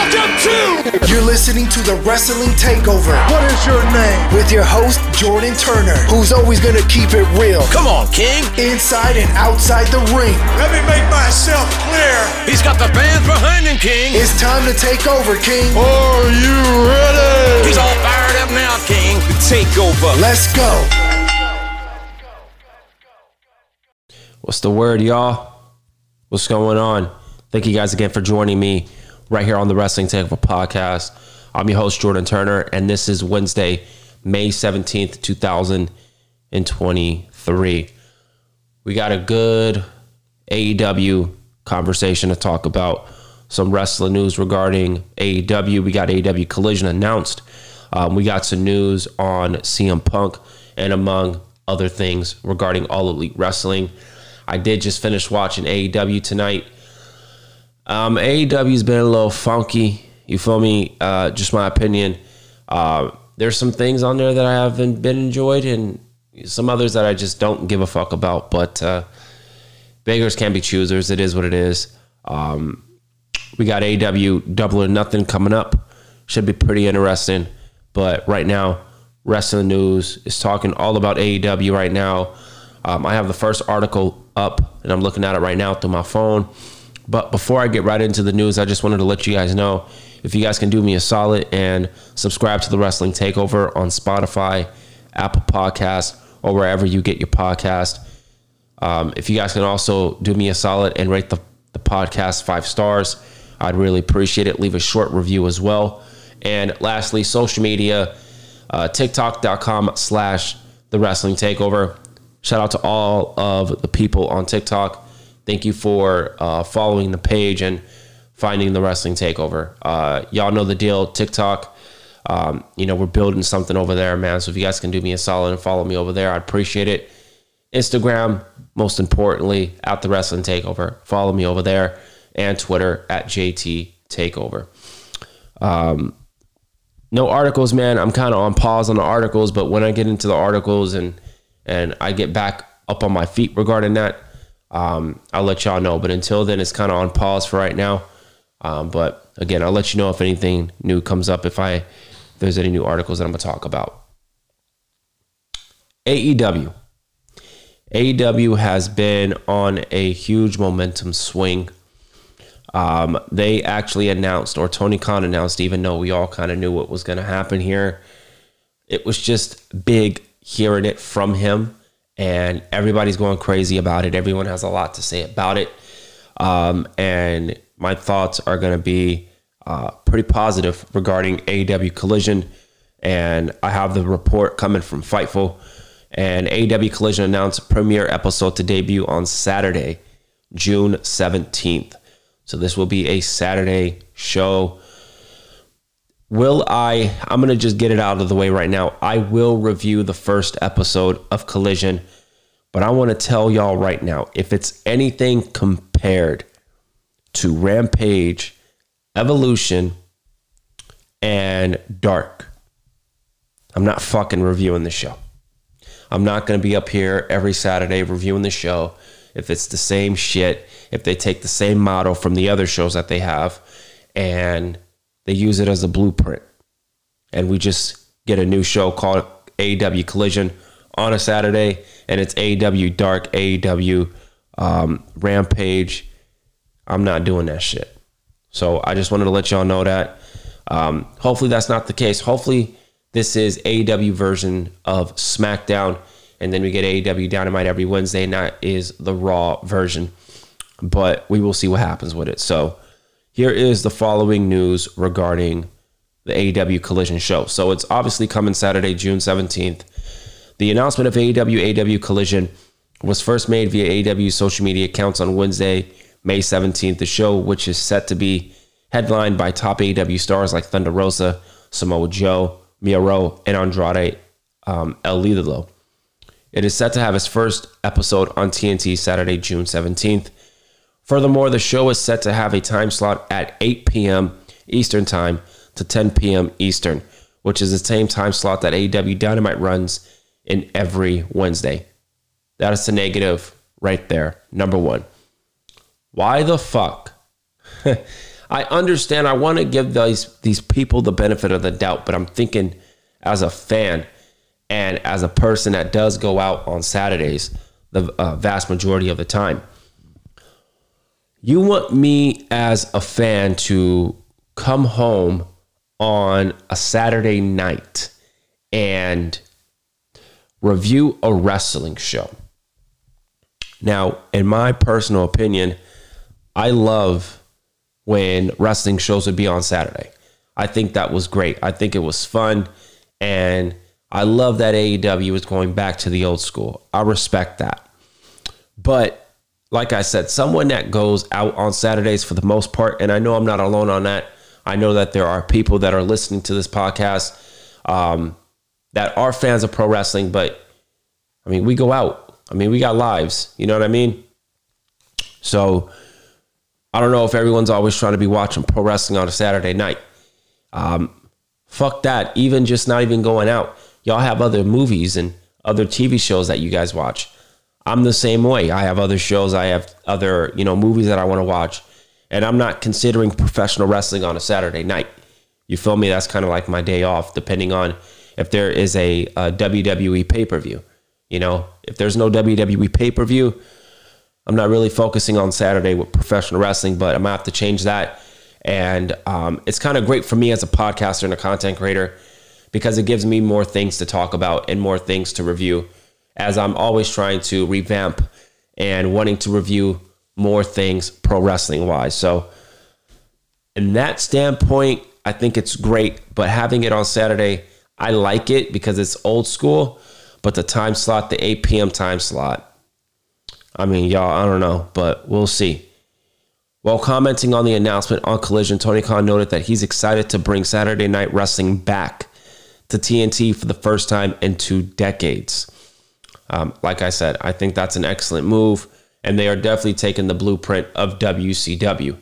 Welcome to. You're listening to the Wrestling Takeover. What is your name? With your host, Jordan Turner, who's always gonna keep it real. Come on, King. Inside and outside the ring. Let me make myself clear. He's got the fans behind him, King. It's time to take over, King. Are you ready? He's all fired up now, King. The takeover. Let's go. What's the word, y'all? What's going on? Thank you guys again for joining me right here on the Wrestling Takeover podcast. I'm your host, Jordan Turner, and this is Wednesday, May 17th, 2023. We got a good AEW conversation to talk about. Some wrestling news regarding AEW. We got AEW Collision announced. Um, we got some news on CM Punk, and among other things regarding All Elite Wrestling. I did just finish watching AEW tonight. Um, AEW's been a little funky. You feel me? Uh, just my opinion. Uh, there's some things on there that I haven't been enjoyed, and some others that I just don't give a fuck about. But uh, beggars can't be choosers. It is what it is. Um, we got AEW Double or Nothing coming up. Should be pretty interesting. But right now, Wrestling News is talking all about AEW right now. Um, I have the first article up, and I'm looking at it right now through my phone. But before I get right into the news, I just wanted to let you guys know if you guys can do me a solid and subscribe to the Wrestling Takeover on Spotify, Apple Podcasts, or wherever you get your podcast. Um, if you guys can also do me a solid and rate the, the podcast five stars, I'd really appreciate it. Leave a short review as well. And lastly, social media, uh, TikTok.com slash the Wrestling Takeover. Shout out to all of the people on TikTok. Thank you for uh, following the page and finding the Wrestling Takeover. Uh, y'all know the deal. TikTok, um, you know, we're building something over there, man. So if you guys can do me a solid and follow me over there, I'd appreciate it. Instagram, most importantly, at the Wrestling Takeover. Follow me over there. And Twitter at JT Takeover. Um, no articles, man. I'm kind of on pause on the articles, but when I get into the articles and and I get back up on my feet regarding that, um, I'll let y'all know. But until then, it's kind of on pause for right now. Um, but again, I'll let you know if anything new comes up, if I if there's any new articles that I'm gonna talk about. AEW. AEW has been on a huge momentum swing. Um, they actually announced, or Tony Khan announced, even though we all kind of knew what was going to happen here. It was just big hearing it from him, and everybody's going crazy about it. Everyone has a lot to say about it. Um, and my thoughts are going to be uh, pretty positive regarding AEW Collision. And I have the report coming from Fightful. And AEW Collision announced premiere episode to debut on Saturday, June 17th. So this will be a Saturday show. Will I? I'm going to just get it out of the way right now. I will review the first episode of Collision, but I want to tell y'all right now if it's anything compared to Rampage, Elevation, and Dark, I'm not fucking reviewing the show. I'm not going to be up here every Saturday reviewing the show if it's the same shit, if they take the same model from the other shows that they have and they use it as a blueprint. And we just get a new show called AEW Collision on a Saturday, and it's AEW Dark, AEW um, Rampage. I'm not doing that shit. So I just wanted to let y'all know that. Um, hopefully that's not the case. Hopefully this is AEW version of SmackDown, and then we get AEW Dynamite every Wednesday, and that is the Raw version. But we will see what happens with it. So here is the following news regarding the AEW Collision show. So it's obviously coming Saturday, June 17th. The announcement of AEW AEW Collision was first made via AEW social media accounts on Wednesday, May 17th. The show, which is set to be headlined by top AEW stars like Thunder Rosa, Samoa Joe, Miro, and Andrade um, El Idolo. It is set to have its first episode on TNT Saturday, June 17th. Furthermore, the show is set to have a time slot at 8 p.m. Eastern Time to 10 p.m. Eastern, which is the same time slot that AEW Dynamite runs in every Wednesday. That is the negative right there. Number one. Why the fuck? I understand. I want to give these these people the benefit of the doubt, but I'm thinking as a fan and as a person that does go out on Saturdays the uh, vast majority of the time. You want me as a fan to come home on a Saturday night and review a wrestling show. Now, in my personal opinion, I love when wrestling shows would be on Saturday. I think that was great. I think it was fun. And I love that AEW is going back to the old school. I respect that. But like I said, someone that goes out on Saturdays for the most part, and I know I'm not alone on that. I know that there are people that are listening to this podcast um, that are fans of pro wrestling, but I mean, we go out. I mean, we got lives. You know what I mean? So I don't know if everyone's always trying to be watching pro wrestling on a Saturday night. Um, fuck that. Even just not even going out. Y'all have other movies and other TV shows that you guys watch. I'm the same way. I have other shows, I have other, you know, movies that I want to watch. And I'm not considering professional wrestling on a Saturday night. You feel me? That's kind of like my day off, depending on if there is a, a WWE pay per view. You know, if there's no WWE pay per view, I'm not really focusing on Saturday with professional wrestling, but I'm gonna have to change that. And um, it's kind of great for me as a podcaster and a content creator because it gives me more things to talk about and more things to review as I'm always trying to revamp and wanting to review more things pro wrestling wise. So, in that standpoint, I think it's great, but having it on Saturday, I like it because it's old school, but the time slot, the 8 p.m. time slot, I mean, y'all, I don't know, but we'll see. While commenting on the announcement on Collision, Tony Khan noted that he's excited to bring Saturday Night Wrestling back to TNT for the first time in two decades. Um, like I said, I think that's an excellent move, and they are definitely taking the blueprint of WCW.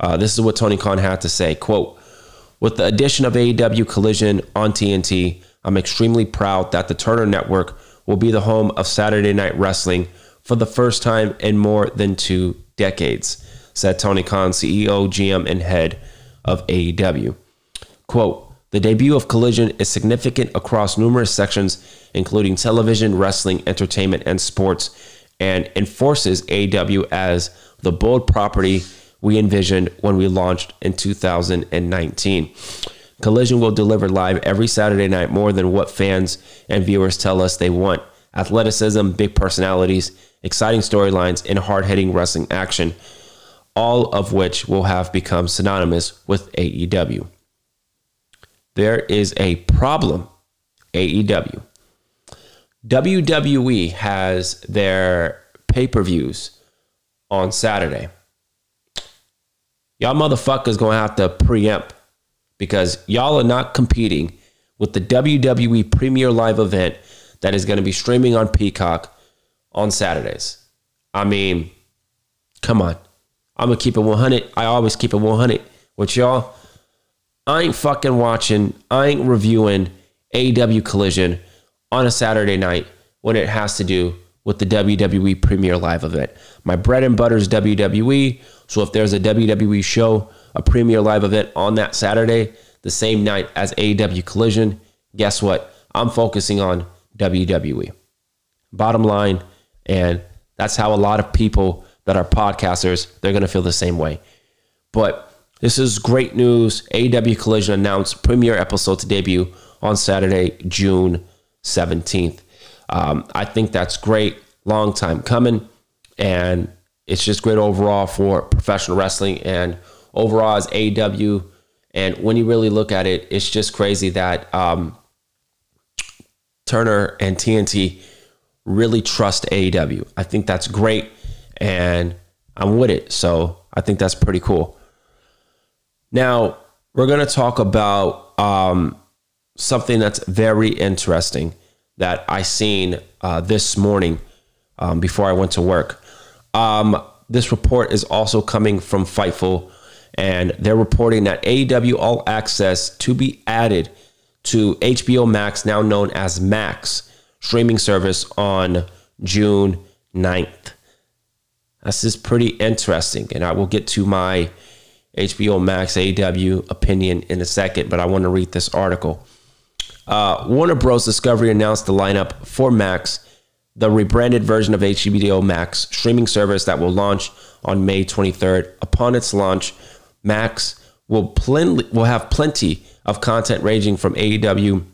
Uh, this is what Tony Khan had to say: "Quote: With the addition of AEW Collision on TNT, I'm extremely proud that the Turner Network will be the home of Saturday Night Wrestling for the first time in more than two decades," said Tony Khan, CEO, GM, and head of AEW. Quote. The debut of Collision is significant across numerous sections, including television, wrestling, entertainment, and sports, and enforces AEW as the bold property we envisioned when we launched in 2019. Collision will deliver live every Saturday night more than what fans and viewers tell us they want athleticism, big personalities, exciting storylines, and hard hitting wrestling action, all of which will have become synonymous with AEW there is a problem. AEW. WWE has their pay per views on Saturday. Y'all motherfuckers gonna have to preempt because y'all are not competing with the WWE Premier Live event that is gonna be streaming on Peacock on Saturdays. I mean, come on. I'm gonna keep it 100. I always keep it 100 with y'all. I ain't fucking watching, I ain't reviewing AEW Collision on a Saturday night when it has to do with the WWE Premier Live event. My bread and butter is WWE. So if there's a WWE show, a Premier Live event on that Saturday, the same night as AEW Collision, guess what? I'm focusing on WWE. Bottom line, and that's how a lot of people that are podcasters, they're going to feel the same way. But this is great news. AEW Collision announced premiere episode to debut on Saturday, June 17th. Um, I think that's great. Long time coming. And it's just great overall for professional wrestling and overall as AW. And when you really look at it, it's just crazy that um, Turner and TNT really trust AEW. I think that's great. And I'm with it. So I think that's pretty cool. Now, we're going to talk about um, something that's very interesting that I seen uh, this morning um, before I went to work. Um, this report is also coming from Fightful, and they're reporting that AEW All Access to be added to HBO Max, now known as Max, streaming service on June 9th. This is pretty interesting, and I will get to my HBO Max AEW opinion in a second, but I want to read this article. Uh, Warner Bros. Discovery announced the lineup for Max, the rebranded version of HBO Max streaming service that will launch on May 23rd. Upon its launch, Max will plen- will have plenty of content ranging from AEW,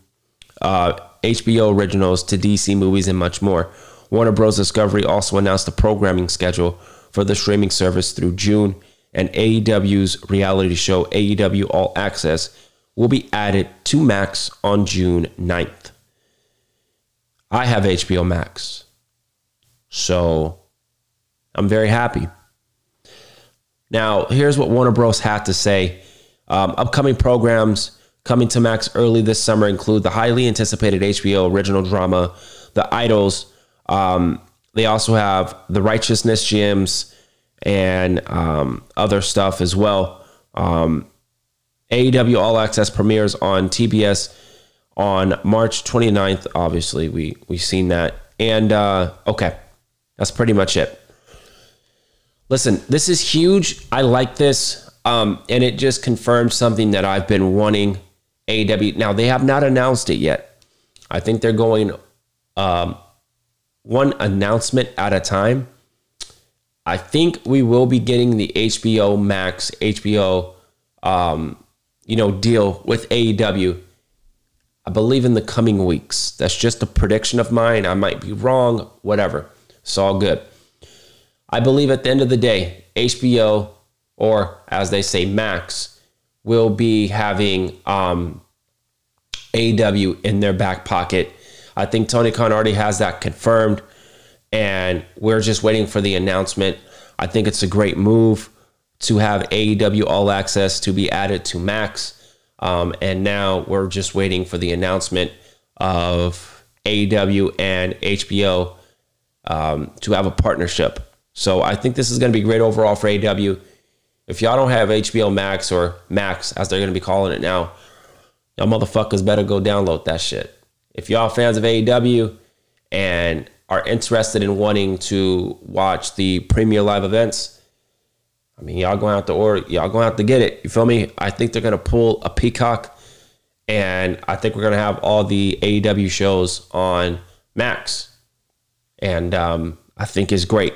uh, HBO originals to DC movies and much more. Warner Bros. Discovery also announced the programming schedule for the streaming service through June, and AEW's reality show AEW All Access will be added to Max on June 9th. I have HBO Max, so I'm very happy. Now, here's what Warner Bros. had to say. Um, upcoming programs coming to Max early this summer include the highly anticipated HBO original drama, The Idols. Um, they also have the Righteous Gemstones and um, other stuff as well. Um, AEW All Access premieres on TBS on March 29th. Obviously, we we've seen that. And uh, okay, that's pretty much it. Listen, this is huge. I like this, um, and it just confirms something that I've been wanting. AEW. Now they have not announced it yet. I think they're going um, one announcement at a time. I think we will be getting the HBO Max, HBO, um, you know, deal with AEW. I believe in the coming weeks. That's just a prediction of mine. I might be wrong. Whatever. It's all good. I believe at the end of the day, HBO, or as they say, Max, will be having um, AEW in their back pocket. I think Tony Khan already has that confirmed, and we're just waiting for the announcement. I think it's a great move to have AEW All Access to be added to Max. Um, and now we're just waiting for the announcement of AEW and HBO um, to have a partnership. So I think this is going to be great overall for AEW. If y'all don't have HBO Max or Max, as they're going to be calling it now, y'all motherfuckers better go download that shit. If y'all fans of AEW and are interested in wanting to watch the premier live events, I mean, y'all going out to order, y'all going have to get it. You feel me? I think they're going to pull a Peacock, and I think we're going to have all the AEW shows on Max, and um, I think is great.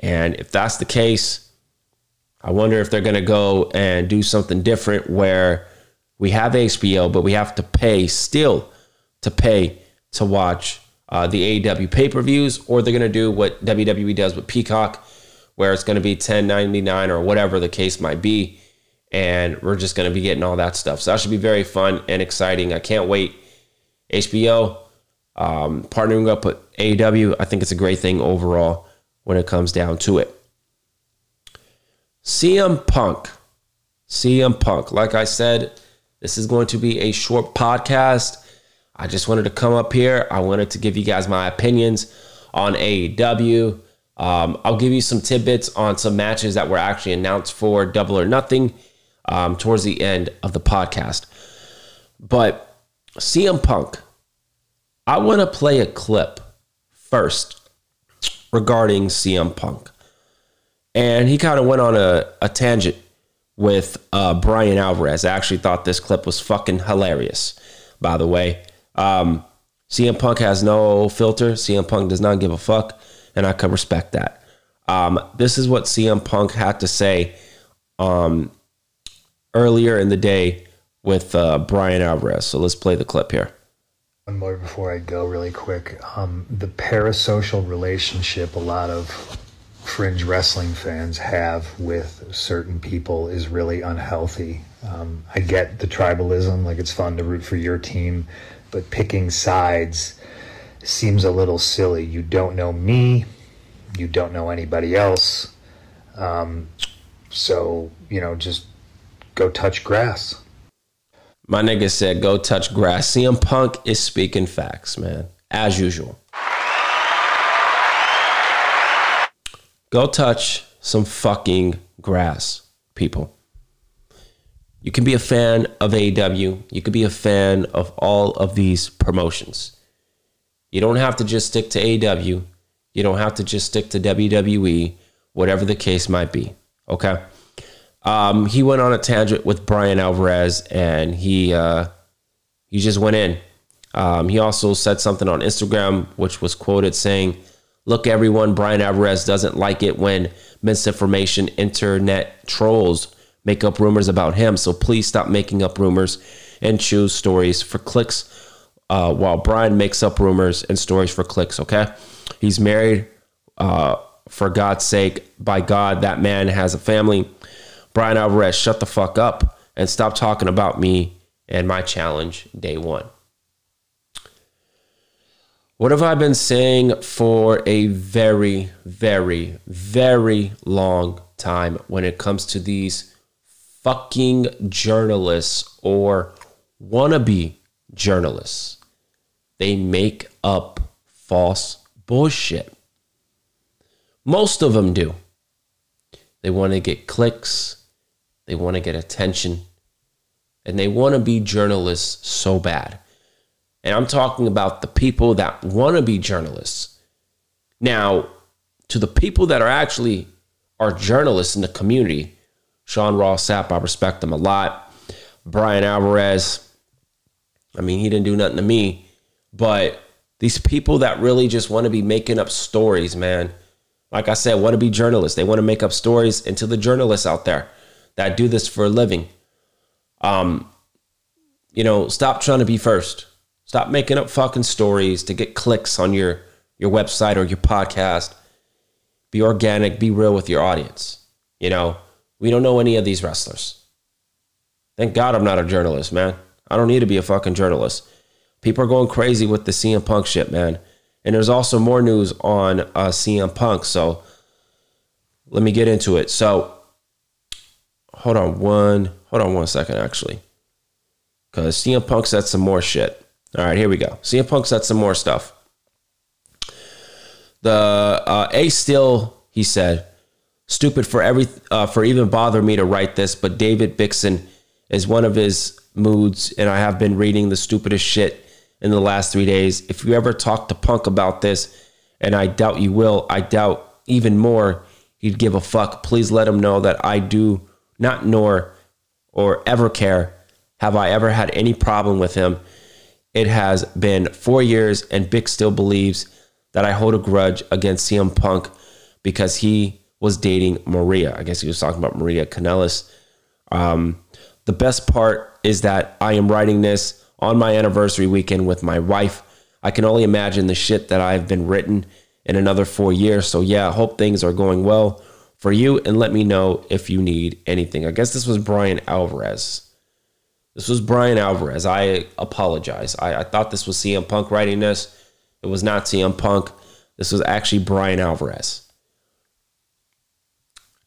And if that's the case, I wonder if they're going to go and do something different where we have HBO, but we have to pay still to pay to watch uh, the AEW pay per views, or they're going to do what WWE does with Peacock, where it's going to be ten ninety nine or whatever the case might be, and we're just going to be getting all that stuff. So that should be very fun and exciting. I can't wait. HBO um, partnering up with AEW, I think it's a great thing overall when it comes down to it. CM Punk. CM Punk. Like I said, this is going to be a short podcast. I just wanted to come up here. I wanted to give you guys my opinions on AEW. Um, I'll give you some tidbits on some matches that were actually announced for Double or Nothing um, towards the end of the podcast. But CM Punk, I want to play a clip first regarding CM Punk. And he kind of went on a, a tangent with uh, Bryan Alvarez. I actually thought this clip was fucking hilarious, by the way. Um, CM Punk has no filter. CM Punk does not give a fuck, and I can respect that. Um, this is what CM Punk had to say um, earlier in the day with uh, Bryan Alvarez. So let's play the clip here. One more before I go, really quick. Um, the parasocial relationship a lot of fringe wrestling fans have with certain people is really unhealthy. Um, I get the tribalism, like it's fun to root for your team, but picking sides seems a little silly. You don't know me, you don't know anybody else. Um, so, you know, just go touch grass. My nigga said, go touch grass. CM Punk is speaking facts, man, as usual. Go touch some fucking grass, people. You can be a fan of AEW. You could be a fan of all of these promotions. You don't have to just stick to AEW. You don't have to just stick to WWE, whatever the case might be. Okay? Um, he went on a tangent with Bryan Alvarez, and he uh, he just went in. Um, he also said something on Instagram, which was quoted saying, "Look, everyone, Bryan Alvarez doesn't like it when misinformation, internet trolls make up rumors about him. So please stop making up rumors and choose stories for clicks." Uh, while Bryan makes up rumors and stories for clicks, okay? He's married. Uh, for God's sake, by God, that man has a family. Bryan Alvarez, shut the fuck up and stop talking about me and my challenge day one. What have I been saying for a very, very, very long time when it comes to these fucking journalists or wannabe journalists? They make up false bullshit. Most of them do. They want to get clicks, they want to get attention, and they want to be journalists so bad. And I'm talking about the people that want to be journalists. Now, to the people that are actually are journalists in the community, Sean Ross Sapp, I respect him a lot. Bryan Alvarez, I mean, he didn't do nothing to me, but these people that really just want to be making up stories, man. Like I said, want to be journalists. They want to make up stories. And to the journalists out there that do this for a living, um, you know, stop trying to be first. Stop making up fucking stories to get clicks on your your website or your podcast. Be organic. Be real with your audience. You know, we don't know any of these wrestlers. Thank God I'm not a journalist, man. I don't need to be a fucking journalist. People are going crazy with the CM Punk shit, man. And there's also more news on uh, CM Punk. So let me get into it. So hold on one, hold on one second, actually, because CM Punk said some more shit. All right, here we go. CM Punk said some more stuff. The uh, A still, he said, stupid for every uh, for even bother me to write this, but David Bixon is one of his moods, and I have been reading the stupidest shit in the last three days. If you ever talk to Punk about this, and I doubt you will, I doubt even more he'd give a fuck. Please let him know that I do not nor or ever care have I ever had any problem with him. It has been four years, and Bick still believes that I hold a grudge against CM Punk because he was dating Maria. I guess he was talking about Maria Kanellis. Um, the best part is that I am writing this on my anniversary weekend with my wife. I can only imagine the shit that I've been written in another four years. So, yeah, hope things are going well for you and let me know if you need anything. I guess this was Bryan Alvarez. This was Bryan Alvarez. I apologize. I, I thought this was CM Punk writing this. It was not CM Punk. This was actually Bryan Alvarez.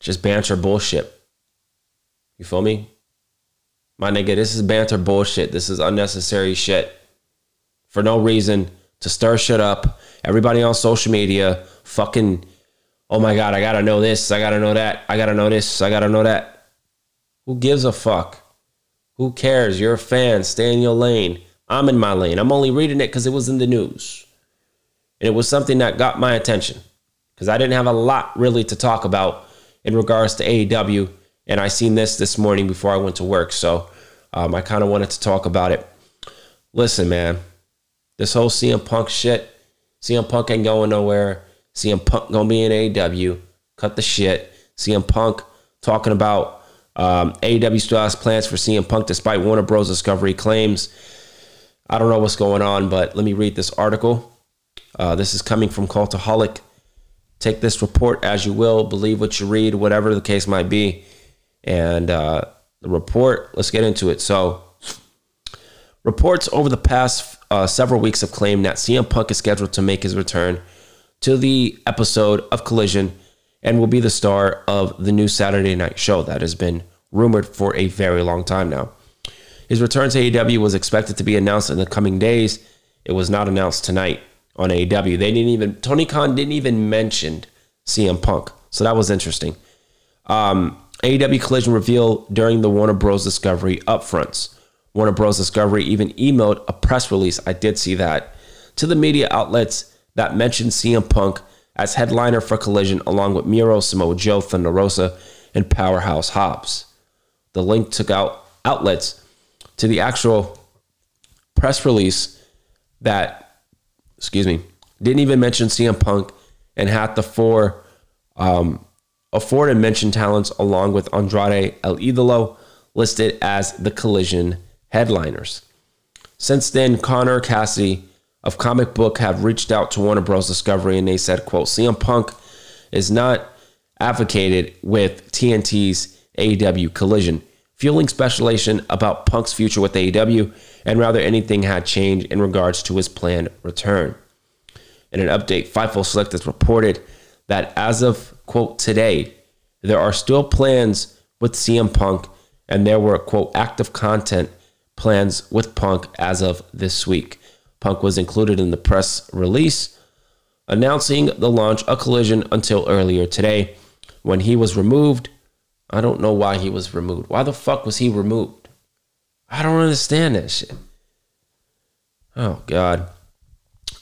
Just banter bullshit. You feel me? My nigga, this is banter bullshit. This is unnecessary shit. For no reason to stir shit up. Everybody on social media fucking, oh my God, I gotta know this. I gotta know that. I gotta know this. I gotta know that. Who gives a fuck? Who cares? You're a fan. Stay in your lane. I'm in my lane. I'm only reading it because it was in the news. And it was something that got my attention because I didn't have a lot really to talk about in regards to AEW. And I seen this this morning before I went to work. So um, I kind of wanted to talk about it. Listen, man, this whole CM Punk shit, CM Punk ain't going nowhere. CM Punk gonna be in AEW. Cut the shit. CM Punk talking about um, AEW still has plans for CM Punk despite Warner Bros. Discovery claims. I don't know what's going on, but let me read this article. Uh, this is coming from Cultaholic. Take this report as you will, believe what you read, whatever the case might be. And uh, the report, let's get into it. So, reports over the past uh, several weeks have claimed that CM Punk is scheduled to make his return to the episode of Collision and will be the star of the new Saturday night show that has been rumored for a very long time now. His return to AEW was expected to be announced in the coming days. It was not announced tonight on AEW. They didn't even Tony Khan didn't even mention CM Punk, so that was interesting. Um, AEW Collision revealed during the Warner Bros. Discovery upfronts. Warner Bros. Discovery even emailed a press release. I did see that to the media outlets that mentioned CM Punk as headliner for Collision, along with Miro, Samoa Joe, Thunder Rosa, and Powerhouse Hobbs. The link took out outlets to the actual press release that, excuse me, didn't even mention CM Punk and had the four um, aforementioned talents along with Andrade El Idolo listed as the collision headliners. Since then, Connor Cassidy of Comic Book have reached out to Warner Bros. Discovery and they said, quote, CM Punk is not advocated with TNT's AEW collision, fueling speculation about Punk's future with AEW, and rather anything had changed in regards to his planned return. In an update, Fightful Select has reported that as of, quote, today, there are still plans with CM Punk, and there were, quote, active content plans with Punk as of this week. Punk was included in the press release announcing the launch of Collision until earlier today when he was removed. I don't know why he was removed. Why the fuck was he removed? I don't understand that shit. Oh god.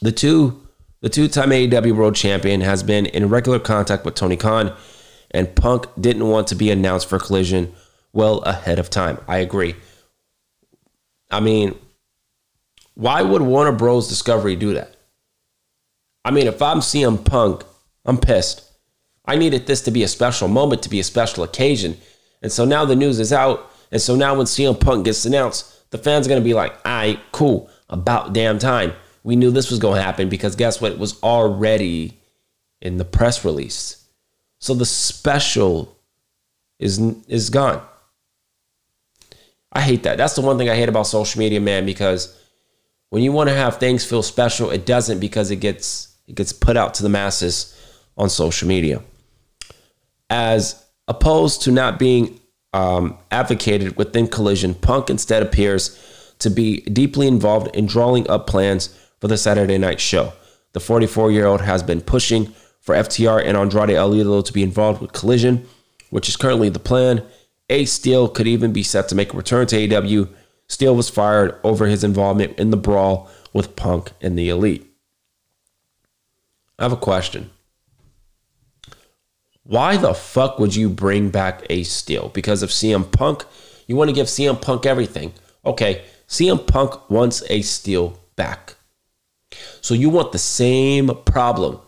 The two the two-time AEW World Champion has been in regular contact with Tony Khan and Punk didn't want to be announced for Collision well ahead of time. I agree. I mean, why would Warner Bros. Discovery do that? I mean, if I'm CM Punk, I'm pissed. I needed this to be a special moment, to be a special occasion. And so now the news is out. And so now when CM Punk gets announced, the fans are going to be like, all right, cool, about damn time. We knew this was going to happen because guess what? It was already in the press release. So the special is is gone. I hate that. That's the one thing I hate about social media, man, because when you want to have things feel special, it doesn't because it gets it gets put out to the masses on social media. As opposed to not being um, advocated within Collision, Punk instead appears to be deeply involved in drawing up plans for the Saturday night show. The 44 year old has been pushing for FTR and Andrade El Idolo to be involved with Collision, which is currently the plan. Ace Steel could even be set to make a return to AEW. Steel was fired over his involvement in the brawl with Punk and the Elite. I have a question. Why the fuck would you bring back Ace Steel? Because of CM Punk? You want to give CM Punk everything. Okay, CM Punk wants Ace Steel back. So you want the same problem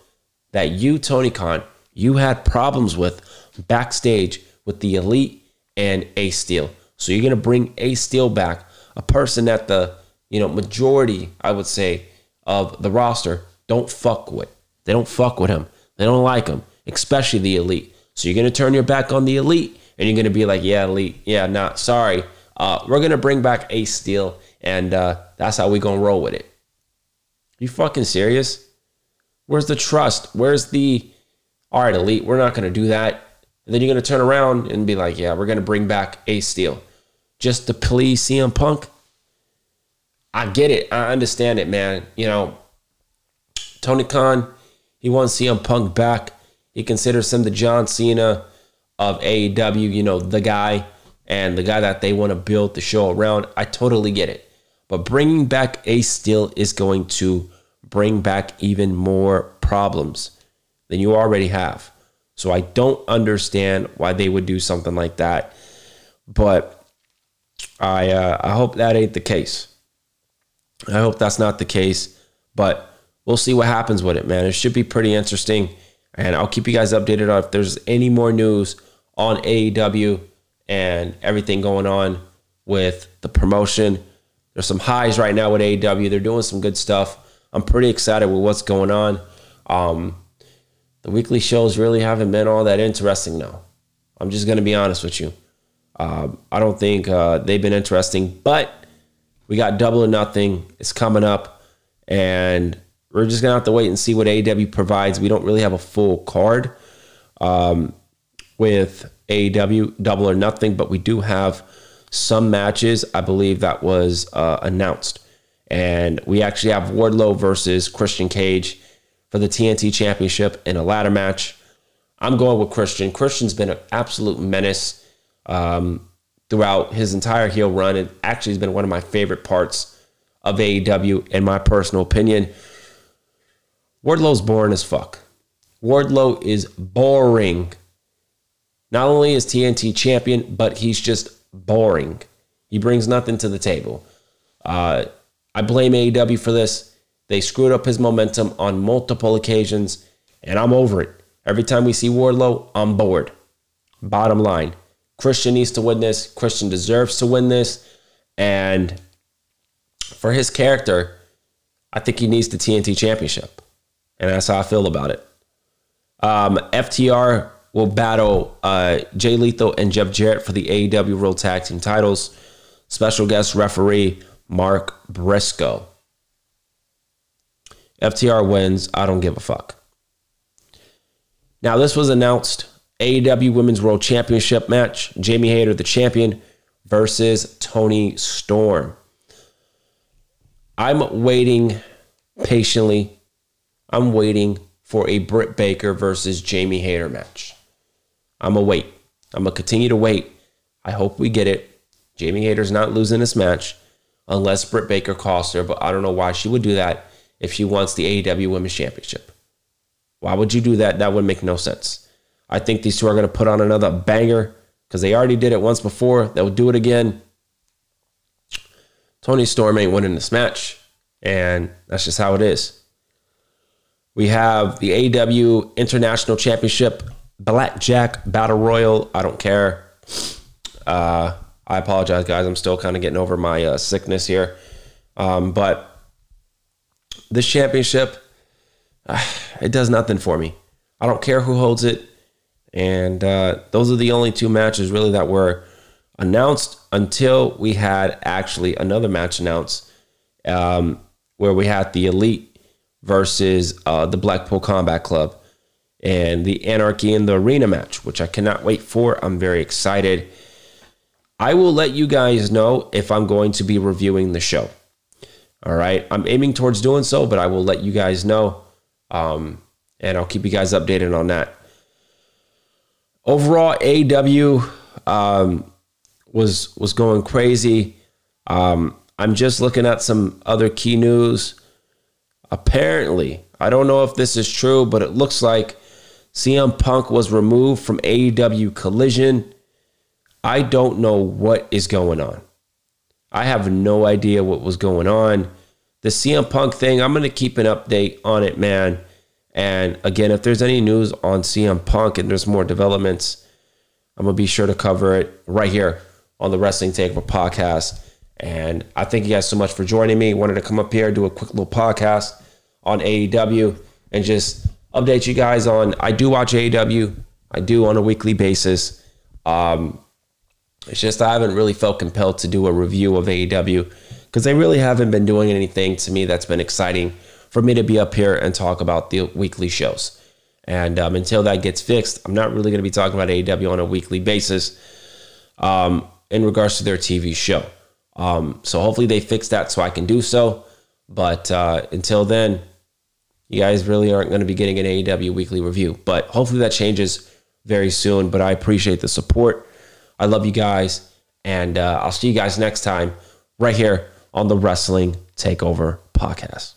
that you, Tony Khan, you had problems with backstage with the Elite and Ace Steel. So you're gonna bring Ace Steel back, a person that the you know majority, I would say, of the roster don't fuck with. They don't fuck with him. They don't like him, especially the Elite. So you're gonna turn your back on the Elite, and you're gonna be like, yeah, Elite, yeah, not sorry. Uh, we're gonna bring back Ace Steel, and uh, that's how we're gonna roll with it. You fucking serious? Where's the trust? Where's the all right, Elite? We're not gonna do that. And then you're going to turn around and be like, yeah, we're going to bring back Ace Steel just to please CM Punk. I get it. I understand it, man. You know, Tony Khan, he wants CM Punk back. He considers him the John Cena of AEW, you know, the guy and the guy that they want to build the show around. I totally get it. But bringing back Ace Steel is going to bring back even more problems than you already have. So I don't understand why they would do something like that. But I uh, I hope that ain't the case. I hope that's not the case. But we'll see what happens with it, man. It should be pretty interesting. And I'll keep you guys updated on if there's any more news on AEW and everything going on with the promotion. There's some highs right now with AEW. They're doing some good stuff. I'm pretty excited with what's going on. Um, the weekly shows really haven't been all that interesting now. I'm just going to be honest with you. Um, I don't think uh, they've been interesting, but we got double or nothing. It's coming up, and we're just to have to wait and see what AEW provides. We don't really have a full card um, with AEW double or nothing, but we do have some matches. I believe that was uh, announced. And we actually have Wardlow versus Christian Cage for the TNT Championship in a ladder match. I'm going with Christian. Christian's been an absolute menace um, throughout his entire heel run, and actually has been one of my favorite parts of AEW, in my personal opinion. Wardlow's boring as fuck. Wardlow is boring. Not only is TNT champion, but he's just boring. He brings nothing to the table. Uh, I blame AEW for this. They screwed up his momentum on multiple occasions, and I'm over it. Every time we see Wardlow, I'm bored. Bottom line Christian needs to win this. Christian deserves to win this. And for his character, I think he needs the TNT championship. And that's how I feel about it. Um, FTR will battle uh, Jay Lethal and Jeff Jarrett for the AEW World Tag Team titles. Special guest referee Mark Briscoe. FTR wins. I don't give a fuck. Now, this was announced AEW Women's World Championship match. Jamie Hayter, the champion, versus Toni Storm. I'm waiting patiently. I'm waiting for a Britt Baker versus Jamie Hayter match. I'm to wait. I'm going to continue to wait. I hope we get it. Jamie Hayter's not losing this match unless Britt Baker costs her, but I don't know why she would do that if she wants the AEW Women's Championship. Why would you do that? That would make no sense. I think these two are going to put on another banger because they already did it once before. They'll do it again. Toni Storm ain't winning this match, and that's just how it is. We have the AW International Championship Blackjack Battle Royal. I don't care. Uh, I apologize, guys. I'm still kind of getting over my uh, sickness here. Um, but this championship, uh, it does nothing for me. I don't care who holds it. And uh, those are the only two matches really that were announced until we had actually another match announced um, where we had the Elite versus uh, the Blackpool Combat Club and the Anarchy in the Arena match, which I cannot wait for. I'm very excited. I will let you guys know if I'm going to be reviewing the show. All right. I'm aiming towards doing so, but I will let you guys know. Um, and I'll keep you guys updated on that. Overall, AW um, was was going crazy. Um, I'm just looking at some other key news. Apparently, I don't know if this is true, but it looks like CM Punk was removed from AEW Collision. I don't know what is going on. I have no idea what was going on. The CM Punk thing, I'm going to keep an update on it, man. And again, if there's any news on CM Punk and there's more developments, I'm going to be sure to cover it right here on the Wrestling Takeover podcast. And I thank you guys so much for joining me. Wanted to come up here, do a quick little podcast on AEW and just update you guys on. I do watch AEW, I do on a weekly basis. Um, it's just I haven't really felt compelled to do a review of AEW because they really haven't been doing anything to me that's been exciting for me to be up here and talk about the weekly shows. And um, until that gets fixed, I'm not really going to be talking about AEW on a weekly basis um, in regards to their TV show. Um, so hopefully they fix that so I can do so. But uh, until then, you guys really aren't going to be getting an AEW weekly review. But hopefully that changes very soon. But I appreciate the support. I love you guys. And uh, I'll see you guys next time right here on the Wrestling Takeover podcast.